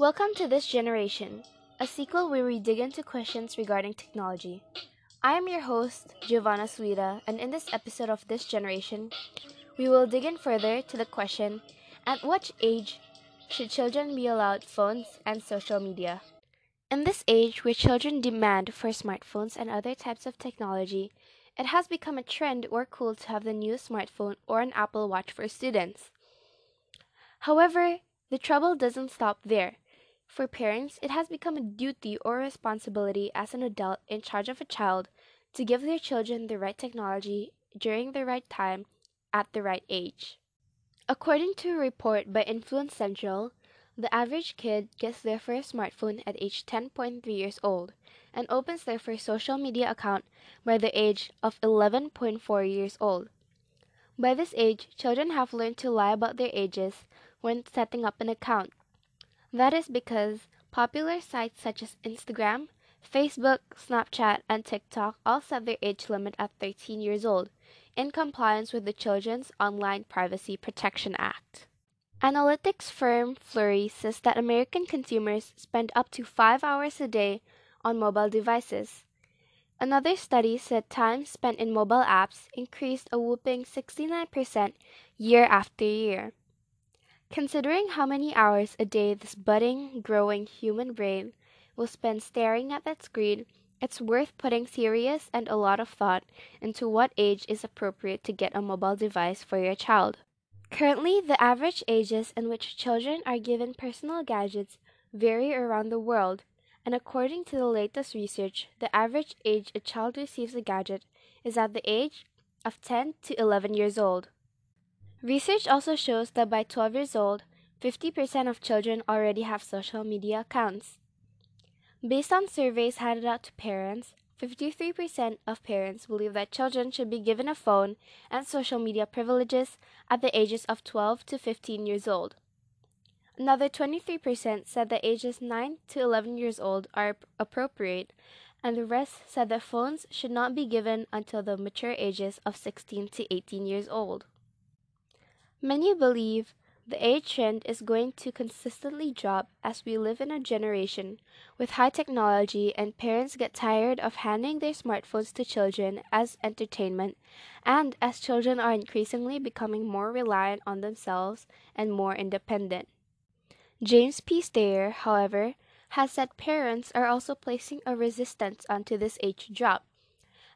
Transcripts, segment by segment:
Welcome to This Generation, a sequel where we dig into questions regarding technology. I am your host, Giovanna Suida, and in this episode of This Generation, we will dig in further to the question At what age should children be allowed phones and social media? In this age where children demand for smartphones and other types of technology, it has become a trend or cool to have the new smartphone or an Apple Watch for students. However, the trouble doesn't stop there. For parents, it has become a duty or responsibility as an adult in charge of a child to give their children the right technology during the right time at the right age. According to a report by Influence Central, the average kid gets their first smartphone at age 10.3 years old and opens their first social media account by the age of 11.4 years old. By this age, children have learned to lie about their ages when setting up an account. That is because popular sites such as Instagram, Facebook, Snapchat, and TikTok all set their age limit at 13 years old, in compliance with the Children's Online Privacy Protection Act. Analytics firm Flurry says that American consumers spend up to five hours a day on mobile devices. Another study said time spent in mobile apps increased a whooping 69% year after year. Considering how many hours a day this budding, growing human brain will spend staring at that screen, it's worth putting serious and a lot of thought into what age is appropriate to get a mobile device for your child. Currently, the average ages in which children are given personal gadgets vary around the world, and according to the latest research, the average age a child receives a gadget is at the age of 10 to 11 years old. Research also shows that by 12 years old, 50% of children already have social media accounts. Based on surveys handed out to parents, 53% of parents believe that children should be given a phone and social media privileges at the ages of 12 to 15 years old. Another 23% said that ages 9 to 11 years old are appropriate, and the rest said that phones should not be given until the mature ages of 16 to 18 years old. Many believe the age trend is going to consistently drop as we live in a generation with high technology and parents get tired of handing their smartphones to children as entertainment and as children are increasingly becoming more reliant on themselves and more independent. James P. Steyer, however, has said parents are also placing a resistance onto this age drop,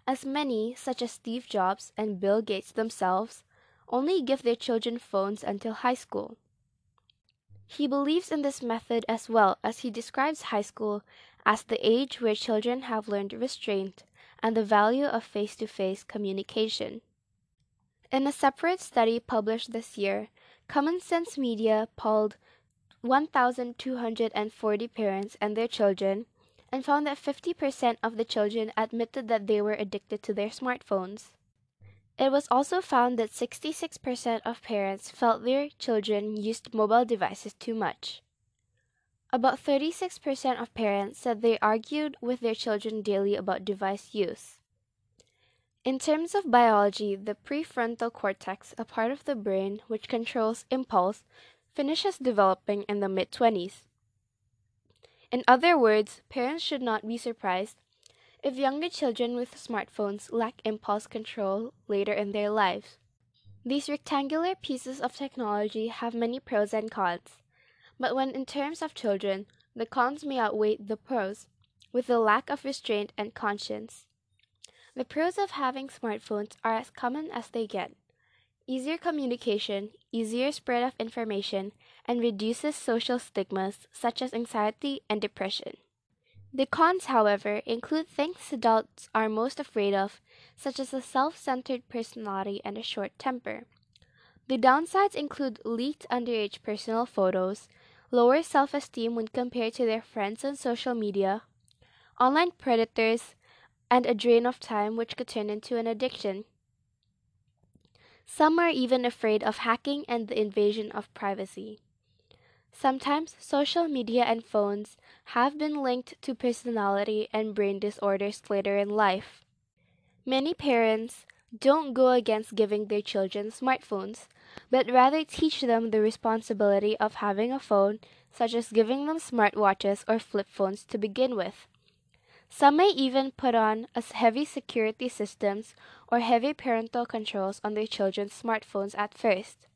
as many, such as Steve Jobs and Bill Gates themselves, only give their children phones until high school. He believes in this method as well as he describes high school as the age where children have learned restraint and the value of face to face communication. In a separate study published this year, Common Sense Media polled 1,240 parents and their children and found that 50% of the children admitted that they were addicted to their smartphones. It was also found that 66% of parents felt their children used mobile devices too much. About 36% of parents said they argued with their children daily about device use. In terms of biology, the prefrontal cortex, a part of the brain which controls impulse, finishes developing in the mid 20s. In other words, parents should not be surprised if younger children with smartphones lack impulse control later in their lives. These rectangular pieces of technology have many pros and cons, but when in terms of children, the cons may outweigh the pros, with the lack of restraint and conscience. The pros of having smartphones are as common as they get easier communication, easier spread of information, and reduces social stigmas such as anxiety and depression. The cons, however, include things adults are most afraid of, such as a self centered personality and a short temper. The downsides include leaked underage personal photos, lower self esteem when compared to their friends on social media, online predators, and a drain of time which could turn into an addiction. Some are even afraid of hacking and the invasion of privacy. Sometimes social media and phones have been linked to personality and brain disorders later in life. Many parents don't go against giving their children smartphones, but rather teach them the responsibility of having a phone such as giving them smartwatches or flip phones to begin with. Some may even put on heavy security systems or heavy parental controls on their children's smartphones at first.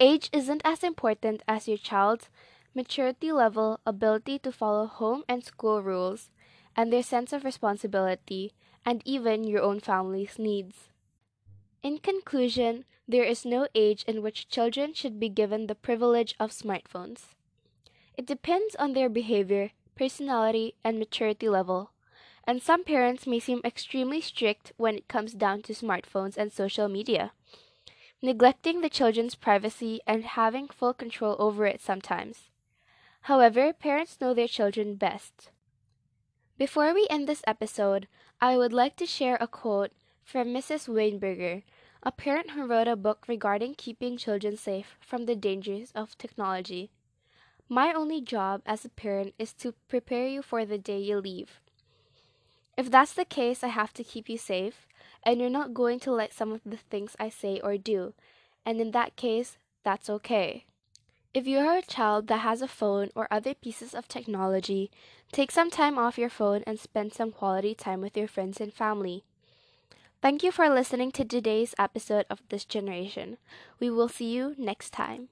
Age isn't as important as your child's maturity level, ability to follow home and school rules, and their sense of responsibility, and even your own family's needs. In conclusion, there is no age in which children should be given the privilege of smartphones. It depends on their behavior, personality, and maturity level, and some parents may seem extremely strict when it comes down to smartphones and social media, neglecting the children's privacy and having full control over it sometimes. However, parents know their children best. Before we end this episode, I would like to share a quote from Mrs. Weinberger, a parent who wrote a book regarding keeping children safe from the dangers of technology. My only job as a parent is to prepare you for the day you leave. If that's the case, I have to keep you safe, and you're not going to like some of the things I say or do, and in that case, that's okay. If you are a child that has a phone or other pieces of technology, take some time off your phone and spend some quality time with your friends and family. Thank you for listening to today's episode of This Generation. We will see you next time.